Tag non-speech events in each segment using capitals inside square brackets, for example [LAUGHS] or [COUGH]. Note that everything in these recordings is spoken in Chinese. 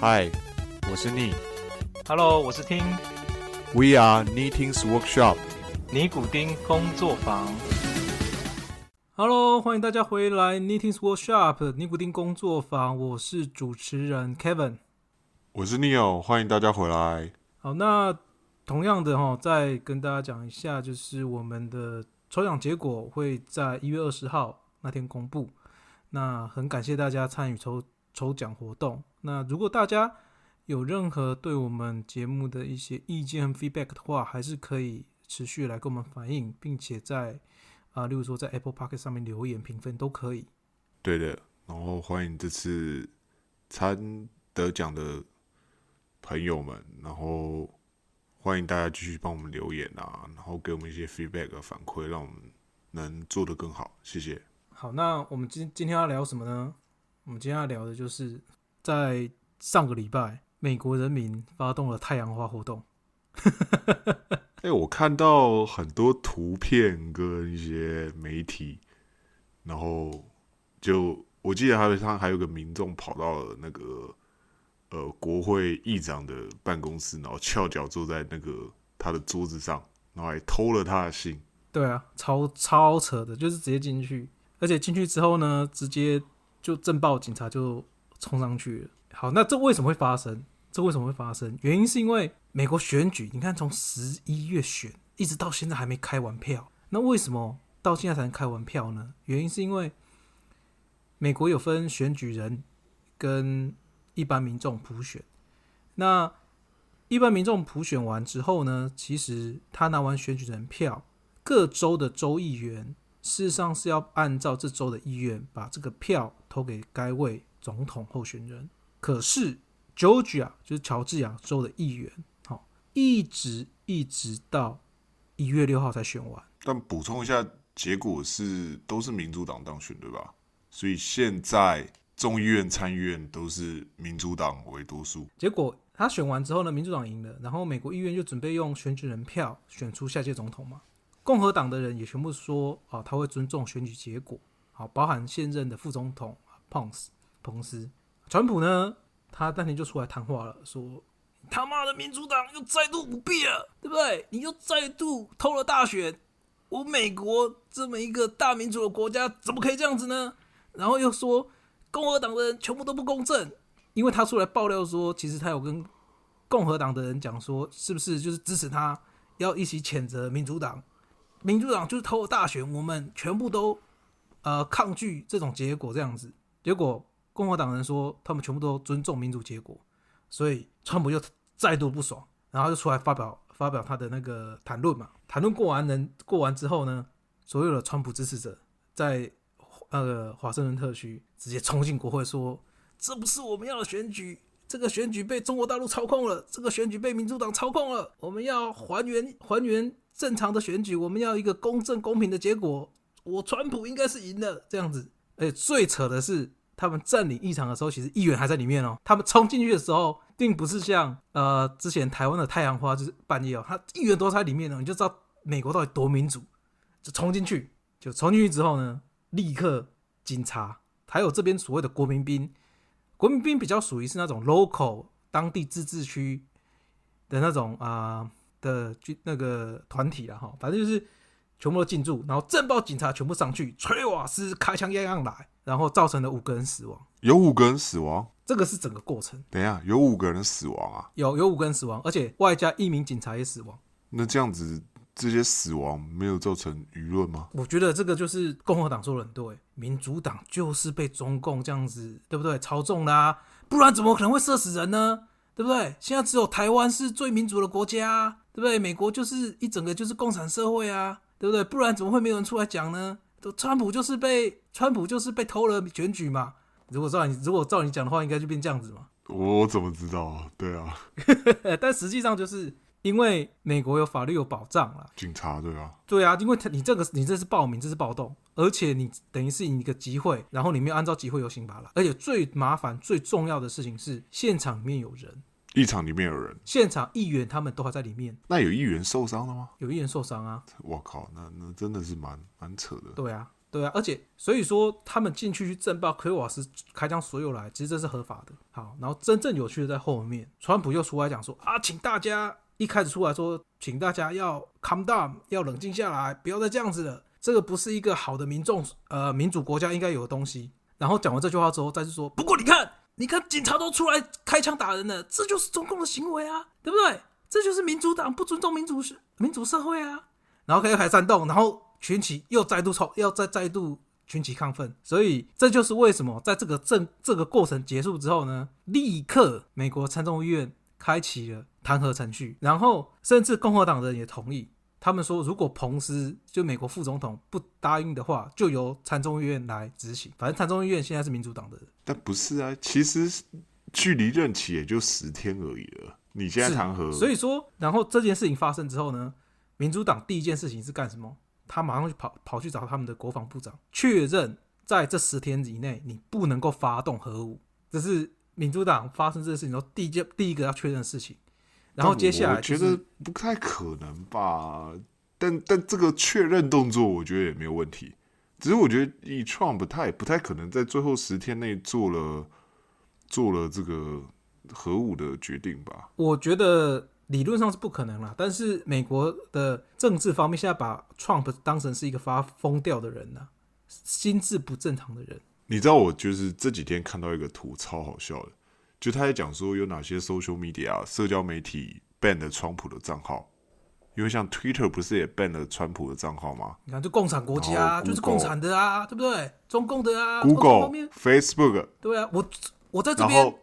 嗨，我是逆 Hello，我是听，We are Knitting's Workshop。尼古丁工作坊。Hello，欢迎大家回来 Knitting's Workshop 尼古丁工作坊，我是主持人 Kevin，我是 Neil，欢迎大家回来。好，那同样的哈，再跟大家讲一下，就是我们的抽奖结果会在一月二十号那天公布。那很感谢大家参与抽抽奖活动。那如果大家有任何对我们节目的一些意见和 feedback 的话，还是可以持续来跟我们反映，并且在啊，例如说在 Apple Park 上面留言评分都可以。对的，然后欢迎这次参得奖的朋友们，然后欢迎大家继续帮我们留言啊，然后给我们一些 feedback 反馈，让我们能做得更好。谢谢。好，那我们今今天要聊什么呢？我们今天要聊的就是在上个礼拜，美国人民发动了太阳花活动。[LAUGHS] 哎，我看到很多图片跟一些媒体，然后就我记得还有他还有个民众跑到了那个呃国会议长的办公室，然后翘脚坐在那个他的桌子上，然后还偷了他的信。对啊，超超扯的，就是直接进去。而且进去之后呢，直接就震爆警察就冲上去了。好，那这为什么会发生？这为什么会发生？原因是因为美国选举，你看从十一月选一直到现在还没开完票。那为什么到现在才能开完票呢？原因是因为美国有分选举人跟一般民众普选。那一般民众普选完之后呢，其实他拿完选举人票，各州的州议员。事实上是要按照这州的意愿，把这个票投给该位总统候选人。可是，Georgia 就是乔治亚州的议员，好，一直一直到一月六号才选完。但补充一下，结果是都是民主党当选，对吧？所以现在众议院、参议院都是民主党为多数。结果他选完之后呢，民主党赢了，然后美国议院就准备用选举人票选出下届总统嘛。共和党的人也全部说啊，他会尊重选举结果，好，包含现任的副总统彭斯。彭斯，川普呢，他当天就出来谈话了，说他妈的民主党又再度舞弊了，对不对？你又再度偷了大选，我美国这么一个大民主的国家，怎么可以这样子呢？然后又说共和党的人全部都不公正，因为他出来爆料说，其实他有跟共和党的人讲说，是不是就是支持他，要一起谴责民主党。民主党就是偷了大选，我们全部都呃抗拒这种结果，这样子。结果共和党人说他们全部都尊重民主结果，所以川普又再度不爽，然后就出来发表发表他的那个谈论嘛。谈论过完人过完之后呢，所有的川普支持者在那个华盛顿特区直接冲进国会说：“这不是我们要的选举，这个选举被中国大陆操控了，这个选举被民主党操控了，我们要还原还原。”正常的选举，我们要一个公正公平的结果。我川普应该是赢了，这样子。哎，最扯的是，他们占领议场的时候，其实议员还在里面哦。他们冲进去的时候，并不是像呃之前台湾的太阳花，就是半夜哦，他议员都在里面呢，你就知道美国到底多民主。就冲进去，就冲进去之后呢，立刻警察还有这边所谓的国民兵，国民兵比较属于是那种 local 当地自治区的那种啊。的军那个团体了哈，反正就是全部都进驻，然后镇暴警察全部上去，吹瓦斯、开枪样样来，然后造成了五个人死亡。有五个人死亡，这个是整个过程。等一下，有五个人死亡啊？有有五个人死亡，而且外加一名警察也死亡。那这样子，这些死亡没有造成舆论吗？我觉得这个就是共和党说的很对，民主党就是被中共这样子，对不对？操纵啦，不然怎么可能会射死人呢？对不对？现在只有台湾是最民主的国家。对不对？美国就是一整个就是共产社会啊，对不对？不然怎么会没有人出来讲呢？都川普就是被川普就是被偷了选举嘛。如果照你如果照你讲的话，应该就变这样子嘛。我怎么知道啊？对啊，[LAUGHS] 但实际上就是因为美国有法律有保障了，警察对吧？对啊，因为他你这个你这是暴民，这是暴动，而且你等于是你一个集会，然后你没有按照集会游行法了，而且最麻烦最重要的事情是现场里面有人。议场里面有人，现场议员他们都还在里面。那有议员受伤了吗？有议员受伤啊！我靠，那那真的是蛮蛮扯的。对啊，对啊，而且所以说他们进去去震爆奎瓦斯开枪所有来，其实这是合法的。好，然后真正有趣的在后面，川普又出来讲说啊，请大家一开始出来说，请大家要 calm down，要冷静下来，不要再这样子了，这个不是一个好的民众呃民主国家应该有的东西。然后讲完这句话之后，再次说，不过你看，你看警察都出来开枪打人了，这就是中共的行为啊，对不对？这就是民主党不尊重民主民主社会啊。然后开始煽动，然后。群起又再度冲，要再再度群起亢奋，所以这就是为什么在这个政这个过程结束之后呢，立刻美国参众议院开启了弹劾程序，然后甚至共和党人也同意，他们说如果彭斯就美国副总统不答应的话，就由参众议院来执行。反正参众议院现在是民主党的，但不是啊，其实距离任期也就十天而已了。你现在弹劾，所以说，然后这件事情发生之后呢，民主党第一件事情是干什么？他马上就跑跑去找他们的国防部长，确认在这十天以内你不能够发动核武，这是民主党发生这件事情后第一件第一个要确认的事情。然后接下来我觉得不太可能吧？但但这个确认动作，我觉得也没有问题。只是我觉得以 Trump 他也不太可能在最后十天内做了做了这个核武的决定吧？我觉得。理论上是不可能了，但是美国的政治方面现在把 Trump 当成是一个发疯掉的人呢，心智不正常的人。你知道我就是这几天看到一个图超好笑的，就他在讲说有哪些 social media 社交媒体 ban 了川普的账号，因为像 Twitter 不是也 ban 了川普的账号吗？你看，就共产国家就是共产的啊，对不对？中共的啊，Google、Facebook，对啊，我我在这边，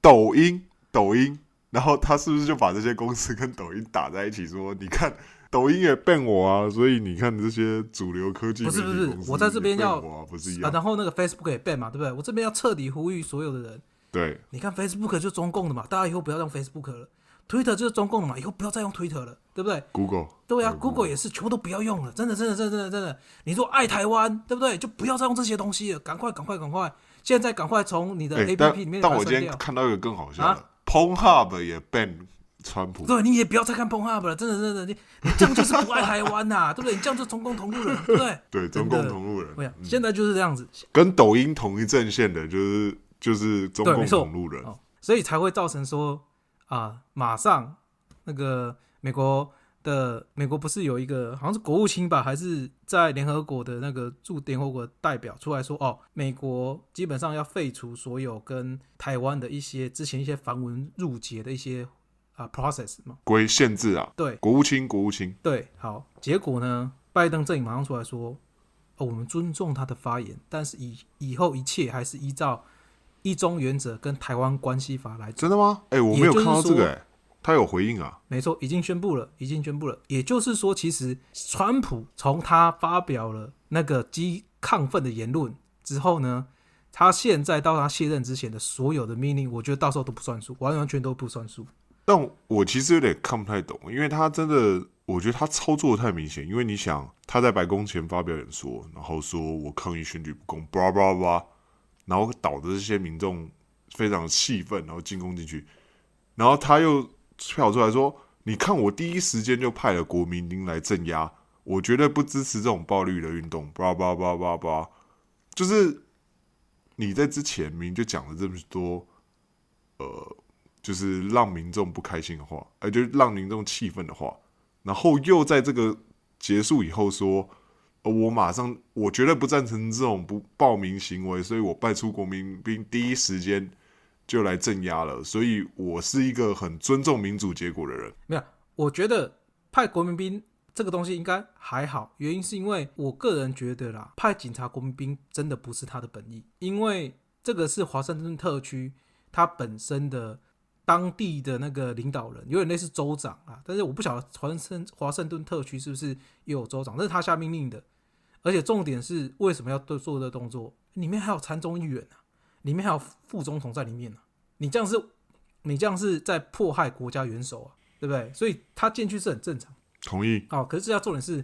抖音，抖音。然后他是不是就把这些公司跟抖音打在一起，说你看抖音也 ban 我啊，所以你看这些主流科技不是不是，我在这边要不是一样，然后那个 Facebook 也 ban 嘛，对不对？我这边要彻底呼吁所有的人，对，你看 Facebook 就是中共的嘛，大家以后不要用 Facebook 了，Twitter 就是中共的嘛，以后不要再用 Twitter 了，对不对？Google 对啊，Google 也是，全部都不要用了，真的真的真的真的真的，你说爱台湾，对不对？就不要再用这些东西了，赶快赶快赶快，现在赶快从你的 APP 里面但我今天看到一个更好笑的。PornHub 也 ban 川普，对，你也不要再看 PornHub 了，真的，真的，你你这样就是不爱台湾呐，[LAUGHS] 对不对？你这样就中共同路人，对不对？对，中共同路人。对呀，现在就是这样子，跟抖音同一阵线的，就是就是中共同路人，所以才会造成说啊，马上那个美国。的美国不是有一个好像是国务卿吧，还是在联合国的那个驻联合国代表出来说，哦，美国基本上要废除所有跟台湾的一些之前一些繁文缛节的一些啊 process 嘛，规限制啊，对，国务卿，国务卿，对，好，结果呢，拜登阵营马上出来说，哦，我们尊重他的发言，但是以以后一切还是依照一中原则跟台湾关系法来。真的吗？哎，我没有看到这个。他有回应啊？没错，已经宣布了，已经宣布了。也就是说，其实川普从他发表了那个激亢奋的言论之后呢，他现在到他卸任之前的所有的命令，我觉得到时候都不算数，完完全都不算数。但我其实有点看不太懂，因为他真的，我觉得他操作太明显。因为你想，他在白宫前发表演说，然后说我抗议选举不公，叭叭叭，然后导致这些民众非常气愤，然后进攻进去，然后他又。跳出来说：“你看，我第一时间就派了国民兵来镇压，我绝对不支持这种暴力的运动。”叭叭叭叭叭，就是你在之前明就讲了这么多，呃，就是让民众不开心的话，呃，就让民众气愤的话，然后又在这个结束以后说：“我马上，我绝对不赞成这种不报名行为，所以我派出国民兵第一时间。”就来镇压了，所以我是一个很尊重民主结果的人。没有，我觉得派国民兵这个东西应该还好，原因是因为我个人觉得啦，派警察、国民兵真的不是他的本意，因为这个是华盛顿特区他本身的当地的那个领导人，有点类似州长啊。但是我不晓得华盛华盛顿特区是不是也有州长，那是他下命令的。而且重点是为什么要做做这动作？里面还有参众议员啊。里面还有副总统在里面呢，你这样是，你这样是在迫害国家元首啊，对不对？所以他进去是很正常。同意。哦，可是这要重点是，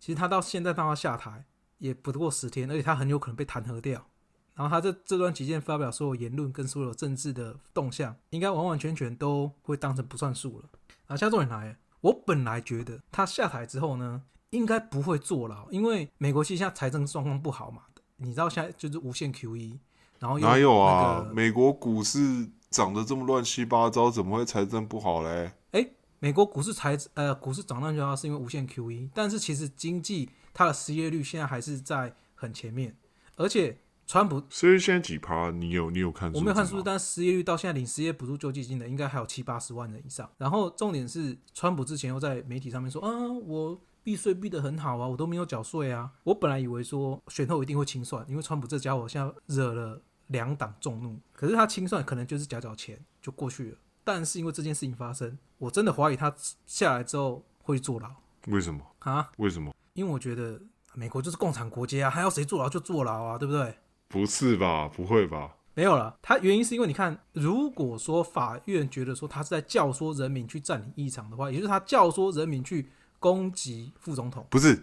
其实他到现在到他下台也不过十天，而且他很有可能被弹劾掉。然后他在这段期间发表所有言论跟所有政治的动向，应该完完全全都会当成不算数了。啊，下重点来，我本来觉得他下台之后呢，应该不会坐牢，因为美国现在财政状况不好嘛，你知道现在就是无限 QE，然后又哪有那啊？美国股市涨得这么乱七八糟，怎么会财政不好嘞？哎美国股市财呃股市涨得就好，是因为无限 QE，但是其实经济它的失业率现在还是在很前面，而且川普所以现在几趴？你有你有看？我没有看数字，但失业率到现在领失业补助救济金的应该还有七八十万人以上。然后重点是，川普之前又在媒体上面说啊，我避税避得很好啊，我都没有缴税啊。我本来以为说选后一定会清算，因为川普这家伙现在惹了两党众怒，可是他清算可能就是缴缴钱就过去了。但是因为这件事情发生，我真的怀疑他下来之后会坐牢为什么？啊，为什么？因为我觉得美国就是共产国家啊，还要谁坐牢就坐牢啊，对不对？不是吧？不会吧？没有了，他原因是因为你看，如果说法院觉得说他是在教唆人民去占领议场的话，也就是他教唆人民去攻击副总统。不是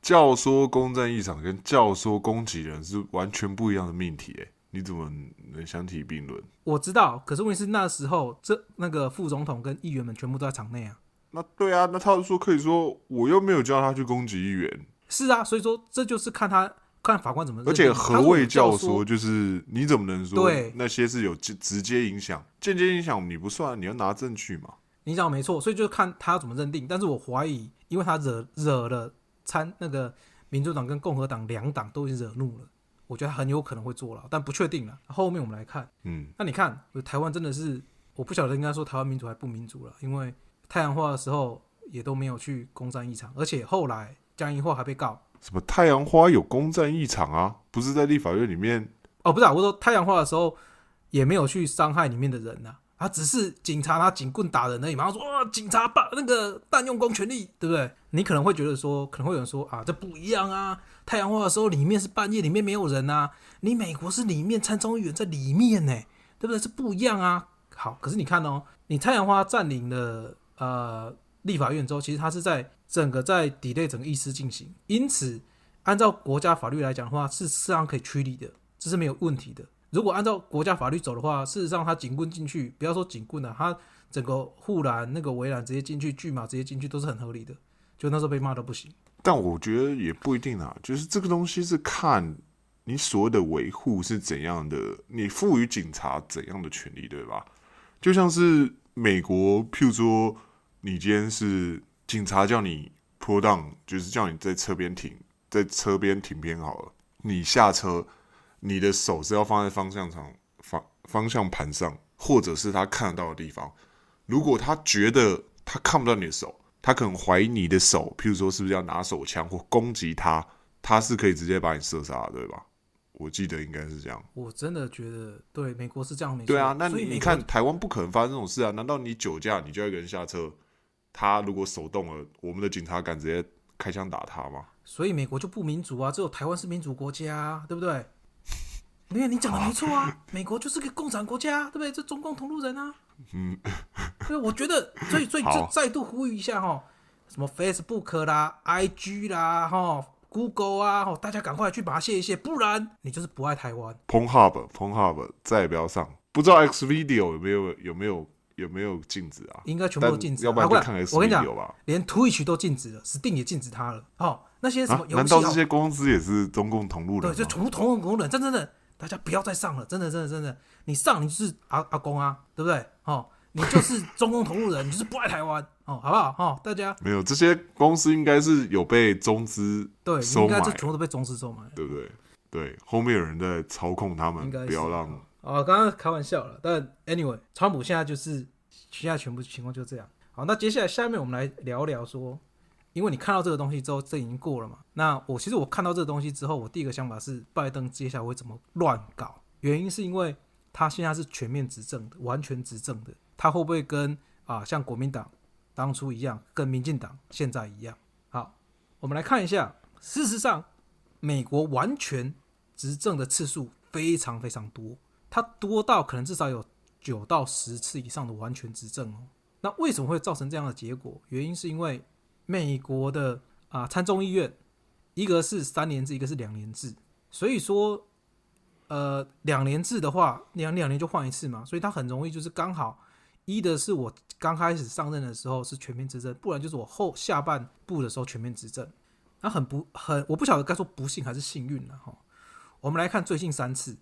教唆攻占议场跟教唆攻击人是完全不一样的命题，哎，你怎么能相提并论？我知道，可是问题是那时候这那个副总统跟议员们全部都在场内啊。那对啊，那他说可以说我又没有叫他去攻击议员，是啊，所以说这就是看他看法官怎么而。且何谓教唆？就是你怎么能说对那些是有直直接影响，间接影响你不算，你要拿证据嘛？你讲得没错，所以就看他怎么认定。但是我怀疑，因为他惹惹了参那个民主党跟共和党两党都已经惹怒了，我觉得他很有可能会坐牢，但不确定了。后面我们来看。嗯，那你看，台湾真的是，我不晓得应该说台湾民主还不民主了，因为太阳花的时候也都没有去攻占议场，而且后来江宜桦还被告。什么太阳花有攻占一场啊？不是在立法院里面哦，不是、啊，我说太阳花的时候也没有去伤害里面的人呐、他只是警察拿警棍打人而已嘛。他说哇，警察把那个滥用公权力，对不对？你可能会觉得说，可能会有人说啊，这不一样啊。太阳花的时候里面是半夜，里面没有人啊。你美国是里面参众议员在里面呢，对不对？这不一样啊。好，可是你看哦，你太阳花占领了呃立法院之后，其实它是在整个在 delay 整个意思进行，因此按照国家法律来讲的话，是实上可以驱离的，这是没有问题的。如果按照国家法律走的话，事实上他警棍进去，不要说警棍了、他整个护栏那个围栏直接进去，巨马直接进去都是很合理的。就那时候被骂到不行。但我觉得也不一定啊，就是这个东西是看你所谓的维护是怎样的，你赋予警察怎样的权利，对吧？就像是美国，譬如说，你今天是警察叫你坡档，就是叫你在车边停，在车边停边好了，你下车，你的手是要放在方向盘方方向盘上，或者是他看得到的地方。如果他觉得他看不到你的手，他可能怀疑你的手，譬如说是不是要拿手枪或攻击他，他是可以直接把你射杀，对吧？我记得应该是这样。我真的觉得，对美国是这样没错。对啊，那你看台湾不可能发生这种事啊？难道你酒驾，你叫一个人下车，他如果手动了，我们的警察敢直接开枪打他吗？所以美国就不民主啊，只有台湾是民主国家、啊，对不对？[LAUGHS] 没有你讲的没错啊，美国就是个共产国家，对不对？这中共同路人啊。嗯，所以，我觉得，所以，所以就再度呼吁一下哈，什么 Facebook 啦、IG 啦、哈 Google 啊，哈，大家赶快去把它卸一卸，不然你就是不爱台湾。Pornhub Pornhub 再也不要上，不知道 X Video 有没有有没有有没有禁止啊？应该全部都禁止啊。要不然就看啊我跟你讲。连 Twitch 都禁止了，Steam 也禁止它了。哦，那些什么难道这些公司也是中共同路人对，吗？就同同路人，真真的，大家不要再上了，真的真的真的，你上你就是阿阿公啊，对不对？哦，你就是中共同路人，[LAUGHS] 你就是不爱台湾，哦，好不好？哦，大家没有，这些公司应该是有被中资对，收买应该是，全部都被中资收买。对不对？对，后面有人在操控他们不要让啊，刚刚开玩笑了，但 anyway，川普现在就是现在全部情况就这样。好，那接下来下面我们来聊聊说，因为你看到这个东西之后，这已经过了嘛？那我其实我看到这个东西之后，我第一个想法是拜登接下来会怎么乱搞？原因是因为他现在是全面执政的，完全执政的，他会不会跟啊像国民党当初一样，跟民进党现在一样？好，我们来看一下，事实上，美国完全执政的次数非常非常多，它多到可能至少有九到十次以上的完全执政哦。那为什么会造成这样的结果？原因是因为美国的啊参众议院，一个是三年制，一个是两年制，所以说，呃，两年制的话，两两年就换一次嘛，所以它很容易就是刚好一的是我刚开始上任的时候是全面执政，不然就是我后下半部的时候全面执政。那很不很，我不晓得该说不幸还是幸运了哈。我们来看最近三次，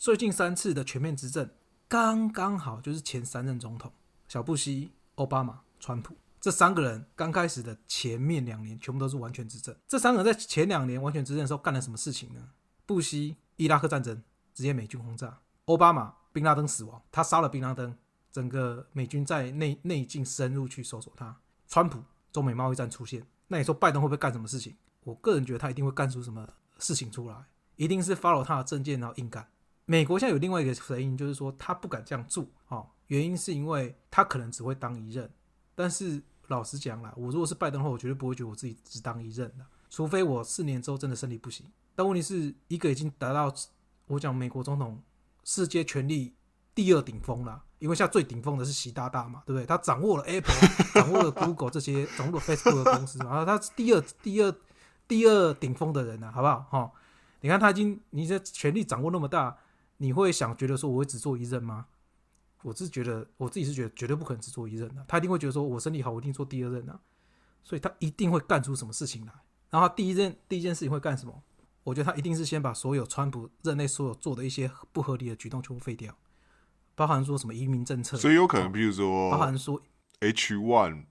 最近三次的全面执政，刚刚好就是前三任总统小布希、奥巴马、川普这三个人刚开始的前面两年全部都是完全执政。这三个人在前两年完全执政的时候干了什么事情呢？布希伊拉克战争直接美军轰炸，奥巴马宾拉登死亡，他杀了宾拉登，整个美军在内内境深入去搜索他。川普中美贸易战出现，那你说拜登会不会干什么事情？我个人觉得他一定会干出什么事情出来，一定是 follow 他的政见然后硬干。美国现在有另外一个声音，就是说他不敢这样做哦，原因是因为他可能只会当一任。但是老实讲啦，我如果是拜登的话，我绝对不会觉得我自己只当一任的，除非我四年之后真的身体不行。但问题是一个已经达到我讲美国总统世界权力第二顶峰了，因为现在最顶峰的是习大大嘛，对不对？他掌握了 Apple，掌握了 Google 这些，掌握了 Facebook 的公司，然后他是第二第二。第二顶峰的人呢，好不好？哈，你看他已经，你这权力掌握那么大，你会想觉得说我会只做一任吗？我是觉得我自己是觉得绝对不可能只做一任的，他一定会觉得说我身体好，我一定做第二任啊，所以他一定会干出什么事情来。然后第一任第一件事情会干什么？我觉得他一定是先把所有川普任内所有做的一些不合理的举动全部废掉，包含说什么移民政策，所以有可能，比如说，包含说 H one，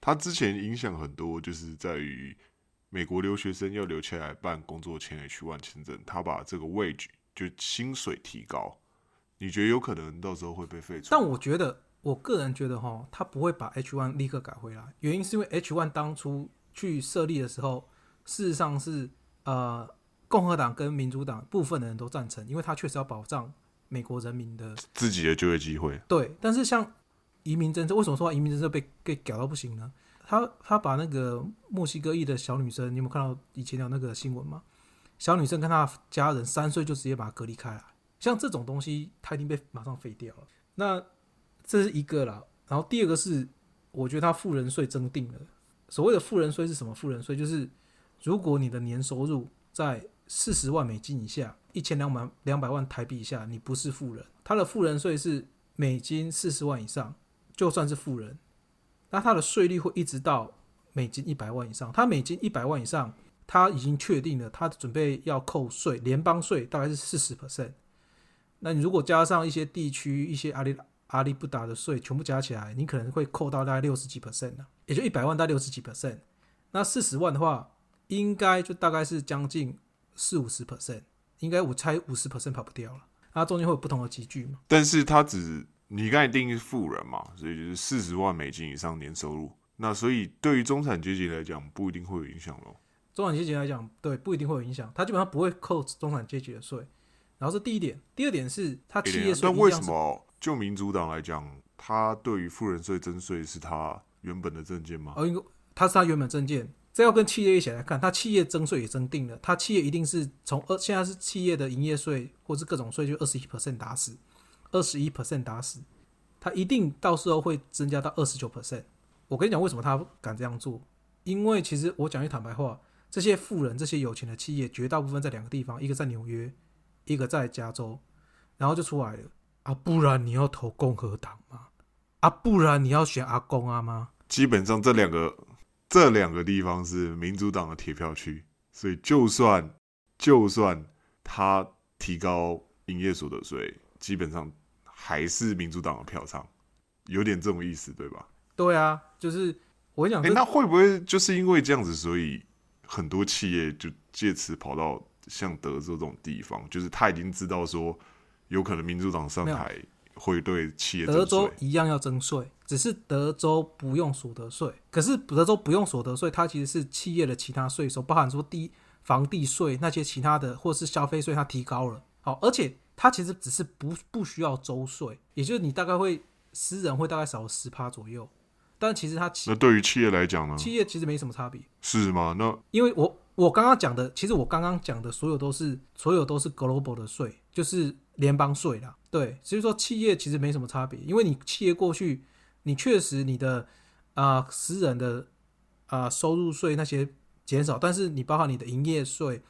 他之前影响很多，就是在于。美国留学生要留起来办工作签 H one 签证，他把这个 wage 就薪水提高，你觉得有可能到时候会被废除？但我觉得，我个人觉得哈，他不会把 H one 立刻改回来，原因是因为 H one 当初去设立的时候，事实上是呃共和党跟民主党部分的人都赞成，因为他确实要保障美国人民的自己的就业机会。对，但是像移民政策，为什么说移民政策被被搞到不行呢？他他把那个墨西哥裔的小女生，你有没有看到以前有那个新闻吗？小女生跟她家人三岁就直接把她隔离开来，像这种东西，她已经被马上废掉了。那这是一个啦，然后第二个是，我觉得他富人税增定了。所谓的富人税是什么？富人税就是如果你的年收入在四十万美金以下，一千两百两百万台币以下，你不是富人。他的富人税是美金四十万以上，就算是富人。那她的税率会一直到美金一百万以上。她美金一百万以上，他已经确定了，他准备要扣税，联邦税大概是四十 percent。那你如果加上一些地区、一些阿里阿里不达的税，全部加起来，你可能会扣到大概六十几 percent 呢，也就一百万到六十几 percent。那四十万的话，应该就大概是将近四五十 percent，应该我猜五十 percent 跑不掉了。它中间会有不同的集聚嘛？但是它只。你刚才定义是富人嘛，所以就是四十万美金以上年收入。那所以对于中产阶级来讲，不一定会有影响咯。中产阶级来讲，对，不一定会有影响。他基本上不会扣中产阶级的税。然后是第一点，第二点是他企业税。但为什么就民主党来讲，他对于富人税征税是他原本的证件吗？哦，因为他是他原本证件。这要跟企业一起来看，他企业征税也征定了，他企业一定是从二现在是企业的营业税或是各种税就二十一 percent 打死。二十一 percent 打死，他一定到时候会增加到二十九 percent。我跟你讲，为什么他敢这样做？因为其实我讲句坦白话，这些富人、这些有钱的企业，绝大部分在两个地方，一个在纽约，一个在加州，然后就出来了啊！不然你要投共和党吗？啊，不然你要选阿公啊吗？基本上这两个这两个地方是民主党的铁票区，所以就算就算他提高营业所得税。基本上还是民主党的票仓，有点这种意思，对吧？对啊，就是我讲，哎，那会不会就是因为这样子，所以很多企业就借此跑到像德州这种地方，就是他已经知道说，有可能民主党上台会对企业德州一样要征税，只是德州不用所得税，可是德州不用所得税，它其实是企业的其他税收，包含说地房地税那些其他的，或是消费税，它提高了，好，而且。它其实只是不不需要州税，也就是你大概会私人会大概少十趴左右，但其实它那对于企业来讲呢？企业其实没什么差别，是吗？那因为我我刚刚讲的，其实我刚刚讲的所有都是所有都是 global 的税，就是联邦税啦。对，所以说企业其实没什么差别，因为你企业过去你确实你的啊私人的啊收入税那些减少，但是你包含你的营业税。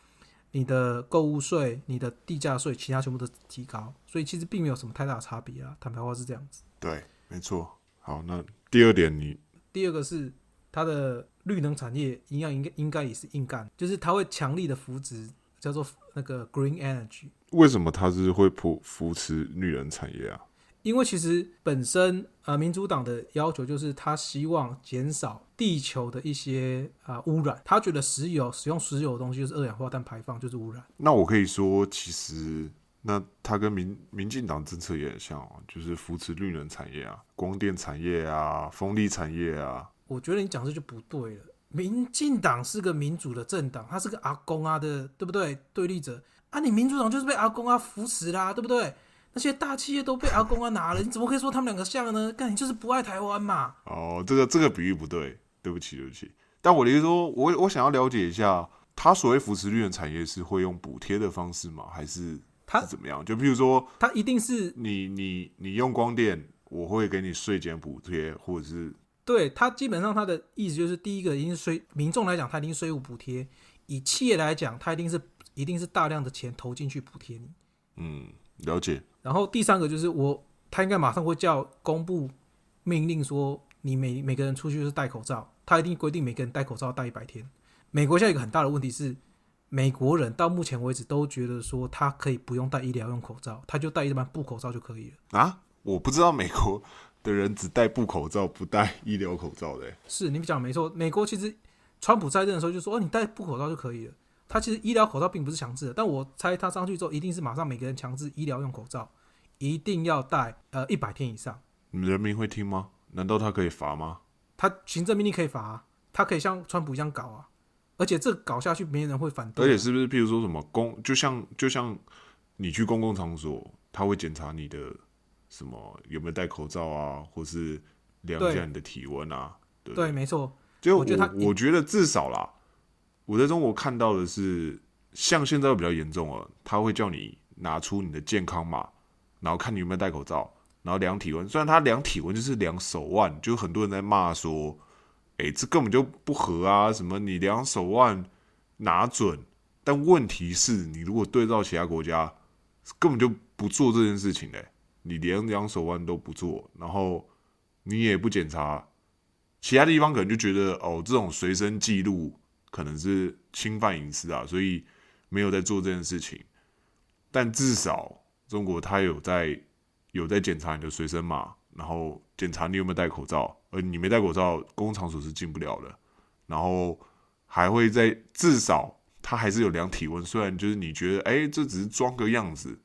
你的购物税、你的地价税，其他全部都提高，所以其实并没有什么太大的差别啊。坦白话是这样子。对，没错。好，那第二点，你第二个是它的绿能产业一样，应该应该也是硬干，就是它会强力的扶植叫做那个 green energy。为什么它是会扶扶持绿能产业啊？因为其实本身呃，民主党的要求就是他希望减少地球的一些啊、污染，他觉得石油使用石油的东西就是二氧化碳排放就是污染。那我可以说，其实那他跟民民进党政策也很像、哦，就是扶持绿能产业啊，光电产业啊，风力产业啊。我觉得你讲这就不对了。民进党是个民主的政党，他是个阿公啊的，对不对？对立者啊，你民主党就是被阿公啊扶持啦，对不对？那些大企业都被阿公啊拿了，你怎么可以说他们两个像呢？干，你就是不爱台湾嘛！哦，这个这个比喻不对，对不起，对不起。但我的意思说，我我想要了解一下，他所谓扶持绿能产业是会用补贴的方式吗？还是他是怎么样？就比如说，他一定是你你你用光电，我会给你税减补贴，或者是对他基本上他的意思就是，第一个一定是税，民众来讲他一定税务补贴；以企业来讲，他一定是一定是大量的钱投进去补贴你。嗯，了解。然后第三个就是我，他应该马上会叫公布命令说，你每每个人出去就是戴口罩，他一定规定每个人戴口罩戴一百天。美国现在一个很大的问题是，美国人到目前为止都觉得说他可以不用戴医疗用口罩，他就戴一般布口罩就可以了。啊，我不知道美国的人只戴布口罩，不戴医疗口罩的欸。是你讲没错，美国其实川普在任的时候就说，哦，你戴布口罩就可以了。他其实医疗口罩并不是强制的，但我猜他上去之后一定是马上每个人强制医疗用口罩，一定要戴呃一百天以上。人民会听吗？难道他可以罚吗？他行政命令可以罚啊、他可以像川普一样搞啊，而且这搞下去没人会反对啊。而且是不是，譬如说什么公，就像就像你去公共场所，他会检查你的什么有没有戴口罩啊，或是量一下你的体温啊，对不对，没错，就我我觉得他我觉得至少啦，我在中国看到的是，像现在比较严重了，他会叫你拿出你的健康码，然后看你有没有戴口罩，然后量体温。虽然他量体温就是量手腕，就很多人在骂说，哎、这根本就不合啊，什么你量手腕拿准，但问题是你如果对照其他国家，根本就不做这件事情嘞、你连量手腕都不做，然后你也不检查。其他地方可能就觉得哦，这种随身记录可能是侵犯隐私啊，所以没有在做这件事情。但至少中国它有在有在检查你的随身码，然后检查你有没有戴口罩，而你没戴口罩，公共场所是进不了的。然后还会在至少他还是有量体温，虽然就是你觉得哎、这只是装个样子，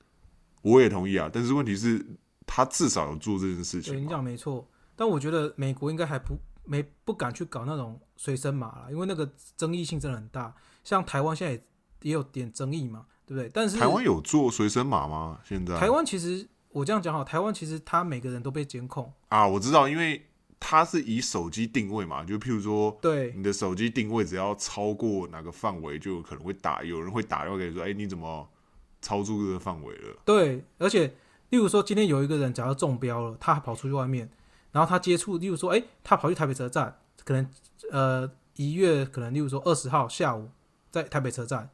我也同意啊。但是问题是，他至少有做这件事情你。讲没错。但我觉得美国应该还不没不敢去搞那种随身码了，因为那个争议性真的很大。像台湾现在也也有点争议嘛，对不对？但是台湾有做随身码吗？现在台湾其实我这样讲好，台湾其实他每个人都被监控，啊，我知道，因为它是以手机定位嘛，就譬如说对你的手机定位只要超过哪个范围，就有可能会打，有人会打电话给你说，哎、你怎么超出这个范围了？对，而且例如说今天有一个人假如中标了，他跑出去外面，然后他接触，例如说，哎，他跑去台北车站，可能呃一月可能例如说二十号下午在台北车站，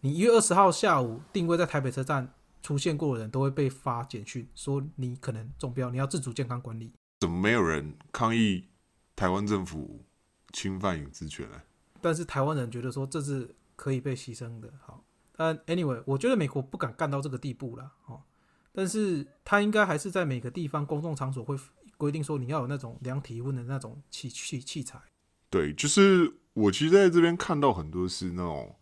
你一月二十号下午定位在台北车站出现过的人都会被发简讯说你可能中标，你要自主健康管理。怎么没有人抗议台湾政府侵犯隐私权呢？但是台湾人觉得说这是可以被牺牲的。好，但 anyway，我觉得美国不敢干到这个地步了。哦，但是他应该还是在每个地方公众场所会规定说你要有那种量体温的那种器器器材。对，就是我其实在这边看到很多是那种，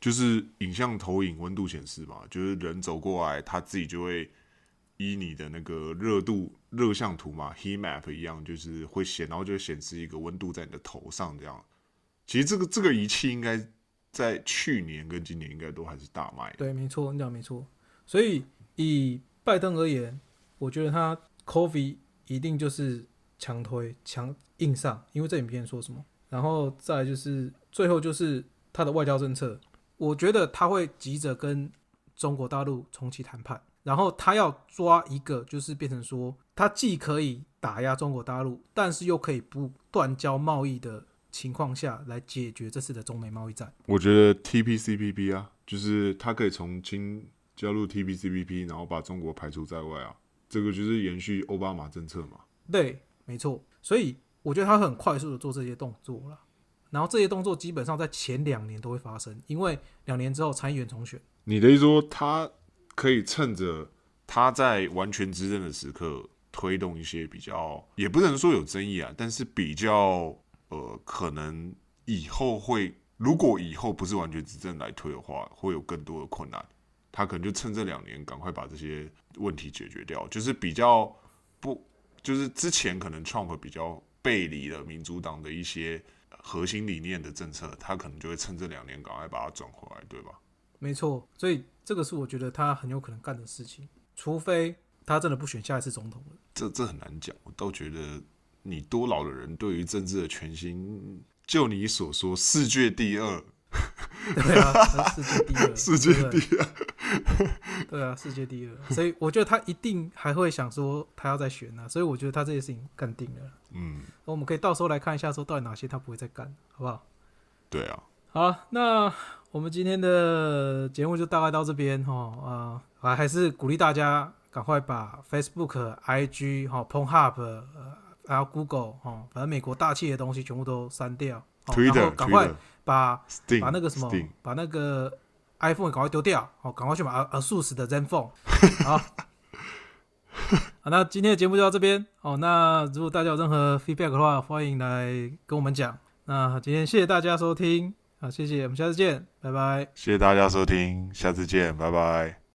就是影像投影温度显示嘛，就是人走过来，他自己就会依你的那个热度热像图嘛，heat map 一样，就是会显，然后就显示一个温度在你的头上这样。其实这个这个仪器应该在去年跟今年应该都还是大卖。对，没错，你讲没错。所以以拜登而言，我觉得他 COVID 一定就是强推强硬上，因为这影片说什么，然后再就是最后就是他的外交政策，我觉得他会急着跟中国大陆重启谈判，然后他要抓一个就是变成说，他既可以打压中国大陆，但是又可以不断交贸易的情况下来解决这次的中美贸易战。我觉得 TPCPP 啊，就是他可以从轻加入 TPCPP，然后把中国排除在外啊，这个就是延续奥巴马政策嘛。对，没错。所以我觉得他很快速的做这些动作了。然后这些动作基本上在前两年都会发生，因为两年之后参议员重选。你的意思说，他可以趁着他在完全执政的时刻，推动一些比较，也不能说有争议啊，但是比较呃，可能以后会，如果以后不是完全执政来推的话，会有更多的困难。他可能就趁这两年赶快把这些问题解决掉，就是比较不，就是之前可能 Trump 比较背离了民主党的一些核心理念的政策，他可能就会趁这两年赶快把它转回来，对吧？没错，所以这个是我觉得他很有可能干的事情，除非他真的不选下一次总统了。这这很难讲，我倒觉得你多老的人对于政治的全新，就你所说世界第二，对啊，世界第二，[LAUGHS] 世界第二 [LAUGHS] [LAUGHS] 对啊，世界第二，所以我觉得他一定还会想说他要再选呢、所以我觉得他这些事情干定了。嗯，我们可以到时候来看一下，说到底哪些他不会再干，好不好？对啊，好，那我们今天的节目就大概到这边哈啊，还、还是鼓励大家赶快把 Facebook、IG 哈、PornHub 呃还有 Google 哈，反正美国大气的东西全部都删掉，哦然后 Twitter 赶快把把那个什么把那个 iPhone 赶快丢掉，哦，赶快去买 ASUS 的 ZenFone。[LAUGHS] 好，好，那今天的节目就到这边哦。那如果大家有任何 feedback 的话，欢迎来跟我们讲。那今天谢谢大家收听，好，谢谢，我们下次见，拜拜。谢谢大家收听，下次见，拜拜。